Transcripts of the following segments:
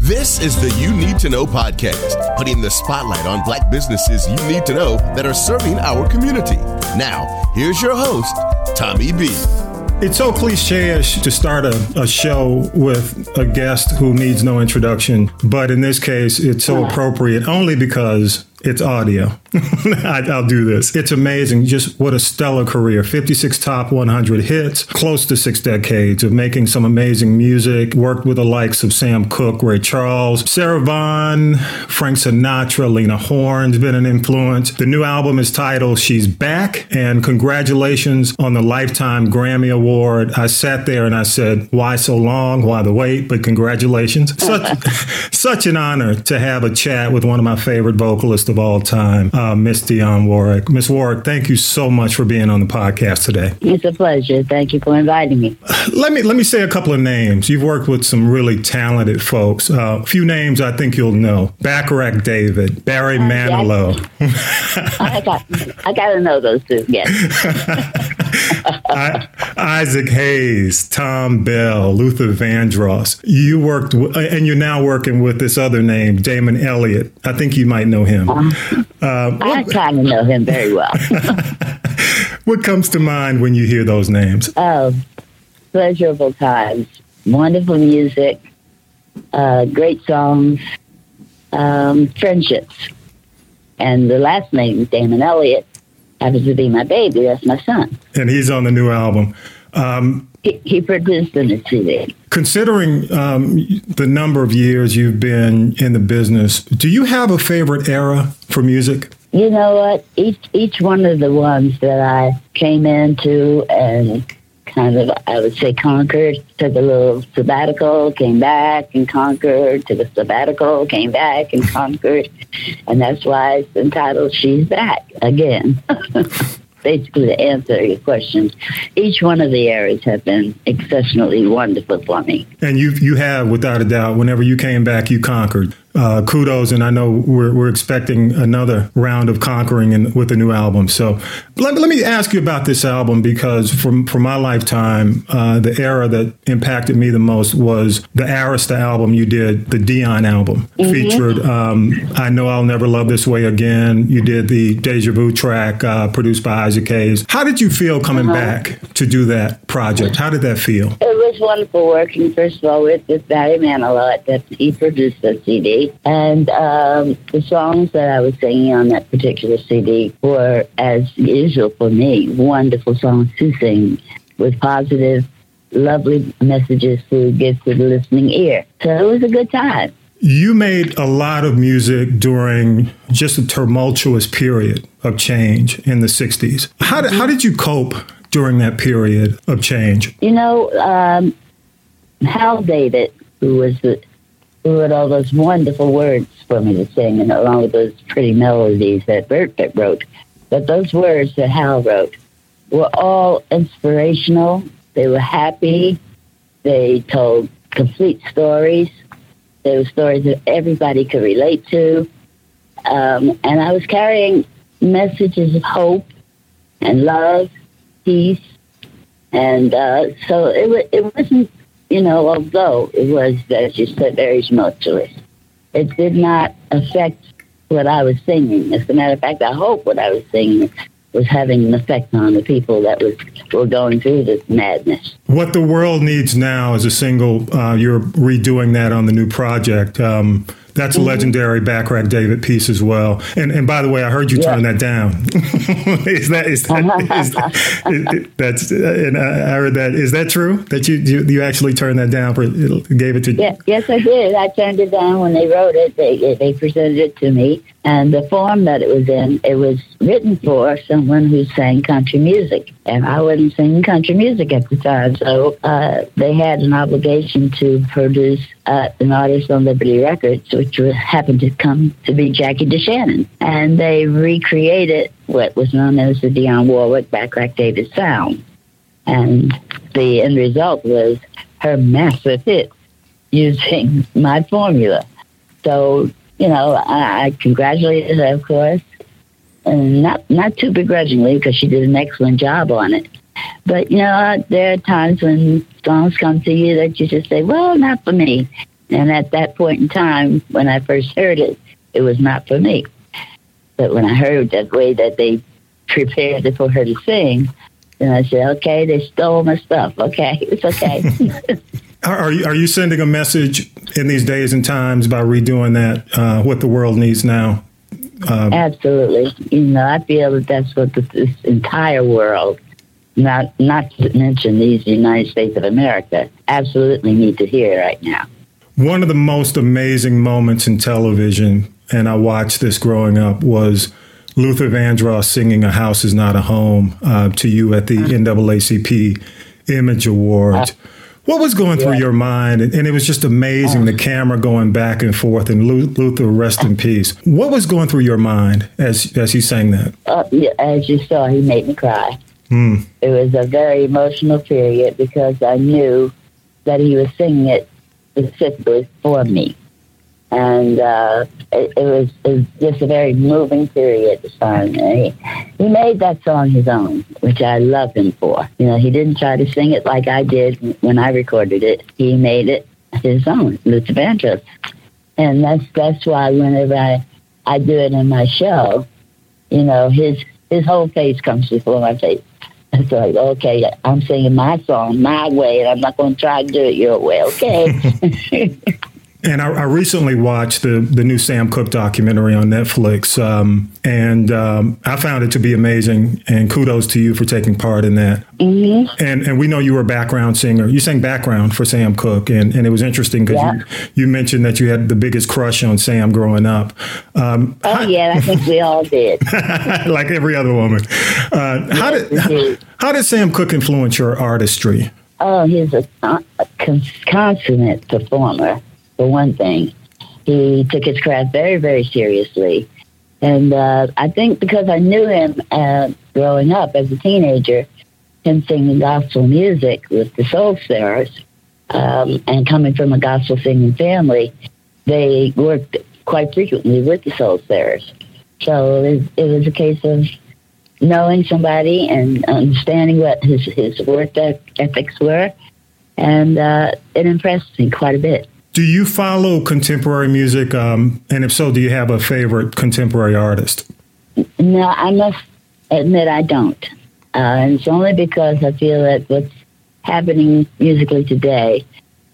This is the You Need to Know podcast, putting the spotlight on black businesses you need to know that are serving our community. Now, here's your host, Tommy B. It's so cliche-ish to start a, a, show with a guest who needs no introduction, but in this case, it's so appropriate only because it's audio. I, will do this. It's amazing. Just what a stellar career. 56 top 100 hits, close to six decades of making some amazing music. Worked with the likes of Sam Cooke, Ray Charles, Sarah Vaughan, Frank Sinatra, Lena Horne's been an influence. The new album is titled She's Back, and congratulations on the Lifetime Grammy Award. I sat there and I said, Why so long? Why the wait? But congratulations. Such, such an honor to have a chat with one of my favorite vocalists of all time, uh, Miss Dionne Warwick. Miss Warwick, thank you so much for being on the podcast today. It's a pleasure. Thank you for inviting me. Let me let me say a couple of names. You've worked with some really talented folks. Uh, a few names I think you'll know: Bacharach David, Barry uh, Manilow. I got I got to know those two. Yes. I, Isaac Hayes, Thom Bell, Luther Vandross. You worked, w- and you're now working with this other name, Damon Elliott. I think you might know him. Uh, uh, I kind of know him very well. what comes to mind when you hear those names? Oh, pleasurable times, wonderful music, uh, great songs, um, friendships. And the last name, Damon Elliott, happens to be my baby. That's my son. And he's on the new album. Um, he, he, produced the CD. Considering um, the number of years you've been in the business, do you have a favorite era for music? You know what? Each each one of the ones that I came into and kind of, I would say, conquered, took a little sabbatical, came back and conquered, took a sabbatical, came back and conquered. And that's why it's entitled She's Back Again. Basically, to answer your question, each one of the areas have been exceptionally wonderful for me. And you you have, without a doubt, whenever you came back, you conquered uh, kudos, and I know we're, we're expecting another round of conquering in, with a new album. So let, let me ask you about this album because from for my lifetime, uh, the era that impacted me the most was the Arista album you did, the Dionne album, mm-hmm. featured um, I Know I'll Never Love This Way Again. You did the Deja Vu track uh, produced by Isaac Hayes. How did you feel coming uh-huh. back to do that project? How did that feel? It was wonderful working, first of all, with, with Barry Manilow that he produced the CD. And um, the songs that I was singing on that particular CD were, as usual for me, wonderful songs to sing with positive, lovely messages to give to the listening ear. So it was a good time. You made a lot of music during just a tumultuous period of change in the 60s. How did, how did you cope during that period of change? You know, um, Hal David, who was the wrote all those wonderful words for me to sing, and along with those pretty melodies that Bert wrote. But those words that Hal wrote were all inspirational. They were happy. They told complete stories. They were stories that everybody could relate to. Um, and I was carrying messages of hope and love, peace. And uh, so it, it wasn't you know, although it was, as you said, very tumultuous, it did not affect what I was singing. As a matter of fact, I hope what I was singing was having an effect on the people that was were going through this madness. What the world needs now is a single. Uh, you're redoing that on the new project. Um, that's mm-hmm. a legendary Bacharach David piece as well. And and by the way, I heard you yeah. turn that down. is that is that is, is, that's and I heard that is that true that you you, you actually turned that down for gave it to yeah, yes I did I turned it down when they wrote it they they presented it to me and the form that it was in it was written for someone who sang country music and I wasn't singing country music at the time so uh, they had an obligation to produce uh, an artist on Liberty Records which was, happened to come to be Jackie DeShannon. And they recreated what was known as the Dionne Warwick Bacharach David sound. And the end result was her massive hit using my formula. So, you know, I, congratulated her, of course, and not not too begrudgingly because she did an excellent job on it. But you know, there are times when songs come to you that you just say, well, not for me. And at that point in time, when I first heard it, it was not for me. But when I heard that way that they prepared it for her to sing, then I said, okay, they stole my stuff. Okay, it's okay. Are you, are you sending a message in these days and times by redoing that, uh, what the world needs now? Um, Absolutely. You know, I feel that that's what this, this entire world, not not to mention these United States of America, absolutely need to hear right now. One of the most amazing moments in television, and I watched this growing up, was Luther Vandross singing "A House Is Not a Home" uh, to you at the. NAACP Image Awards. Uh, what was going through yeah. your mind? And, it was just amazing the camera going back and forth, and Luther, rest in peace. What was going through your mind as as he sang that? Uh, as you saw, he made me cry. Mm. It was a very emotional period because I knew that he was singing it specifically for me and uh, it, it, was, it, was, just a very moving period at the time. He, he made that song his own, which I love him for. You know, he didn't try to sing it like I did when I recorded it. He made it his own, Luther Vandross. And that's that's why whenever I, I do it in my show, you know, his his whole face comes before my face. It's like, okay, I'm singing my song my way, and I'm not going to try to do it your way, okay? And I, I, recently watched the the new Sam Cooke documentary on Netflix, um, and um, I found it to be amazing. And kudos to you for taking part in that. Mm-hmm. And and we know you were a background singer. You sang background for Sam Cooke, and, and it was interesting because yeah. you, you mentioned that you had the biggest crush on Sam growing up. Um, oh how, yeah, I think we all did. like every other woman. Uh, yes, how did how, how, did Sam Cooke influence your artistry? Oh, he's a, a consummate performer for one thing. He took his craft very, very seriously. And uh, I think because I knew him uh, growing up as a teenager, him singing gospel music with the Soul Stirrers, um, and coming from a gospel singing family, they worked quite frequently with the Soul Stirrers. So it, it was a case of knowing somebody and understanding what his, his work ethics were, and uh, it impressed me quite a bit. Do you follow contemporary music? Um, and if so, do you have a favorite contemporary artist? No, I must admit I don't. Uh, and it's only because I feel that what's happening musically today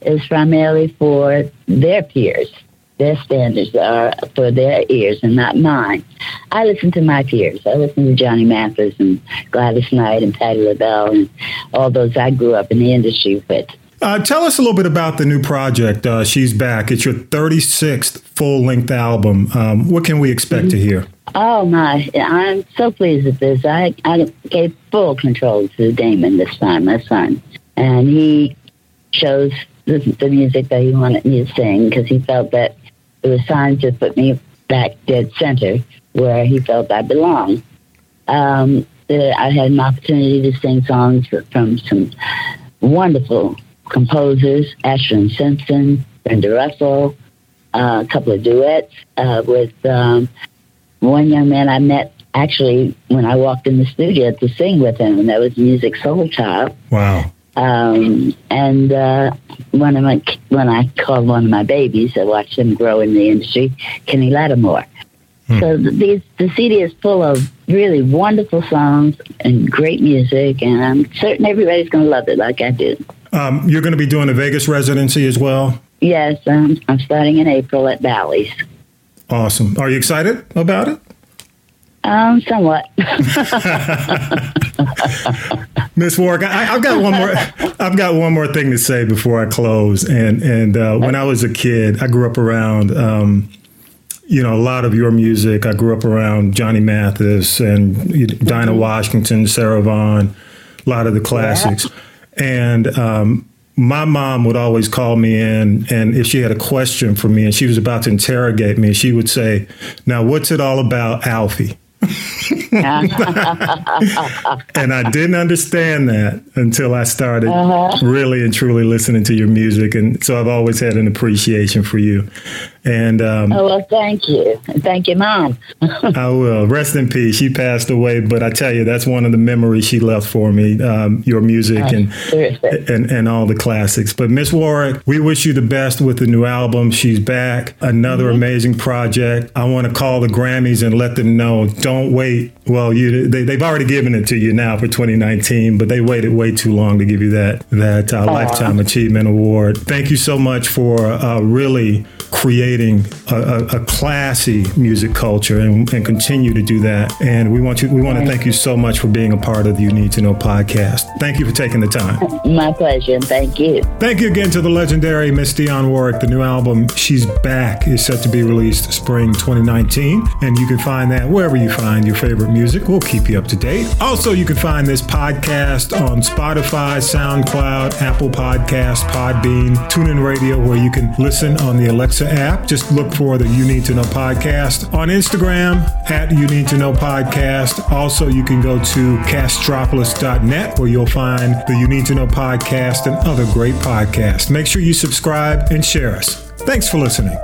is primarily for their peers. Their standards are for their ears and not mine. I listen to my peers. I listen to Johnny Mathis and Gladys Knight and Patti LaBelle and all those I grew up in the industry with. Uh, tell us a little bit about the new project. Uh, She's back. It's your 36th full length album. Um, what can we expect to hear? Oh my! I'm so pleased with this. I I gave full control to Damon this time, my son, and he chose the, the music that he wanted me to sing because he felt that it was time to put me back dead center where he felt I belonged. Um, I had an opportunity to sing songs from some wonderful composers, Ashford Simpson, Brenda Russell, uh, a couple of duets uh, with um, one young man I met actually when I walked in the studio to sing with him, and that was Musiq Soulchild. Wow. Um, and uh, one of my when I called one of my babies, I watched him grow in the industry, Kenny Lattimore. Hmm. So these the CD is full of really wonderful songs and great music, and I'm certain everybody's going to love it like I did. Um, you're going to be doing a Vegas residency as well? Yes, um, I'm starting in April at Bally's. Awesome. Are you excited about it? Um, somewhat. Miss Warwick, I, have got one more. I've got one more thing to say before I close. And and uh, when I was a kid, I grew up around, um, you know, a lot of your music. I grew up around Johnny Mathis and Dinah mm-hmm. Washington, Sarah Vaughan, a lot of the classics. Yeah. And um, my mom would always call me in, and if she had a question for me and she was about to interrogate me, she would say, Now, what's it all about, Alfie? and I didn't understand that until I started uh-huh. really and truly listening to your music. And so I've always had an appreciation for you. And um, oh well, thank you, thank you, mom. I will rest in peace. She passed away, but I tell you, that's one of the memories she left for me. Um, your music oh, and, and and all the classics. But Miss Warwick, we wish you the best with the new album. She's back, another mm-hmm. amazing project. I want to call the Grammys and let them know. Don't wait. Well, you they, they've already given it to you now for 2019, but they waited way too long to give you that that uh, lifetime achievement award. Thank you so much for uh, really creating a, a, a classy music culture and, and, continue to do that. And we want you, we want to thank you so much for being a part of the You Need to Know podcast. Thank you for taking the time. My pleasure. Thank you. Thank you again to the legendary Miss Dionne Warwick. The new album, She's Back, is set to be released spring 2019. And you can find that wherever you find your favorite music. We'll keep you up to date. Also, you can find this podcast on Spotify, SoundCloud, Apple Podcast, Podbean, TuneIn Radio, where you can listen on the Alexa app. Just look for the You Need to Know podcast on Instagram at You Need to Know podcast. Also, you can go to castropolis.net where you'll find the You Need to Know podcast and other great podcasts. Make sure you subscribe and share us. Thanks for listening.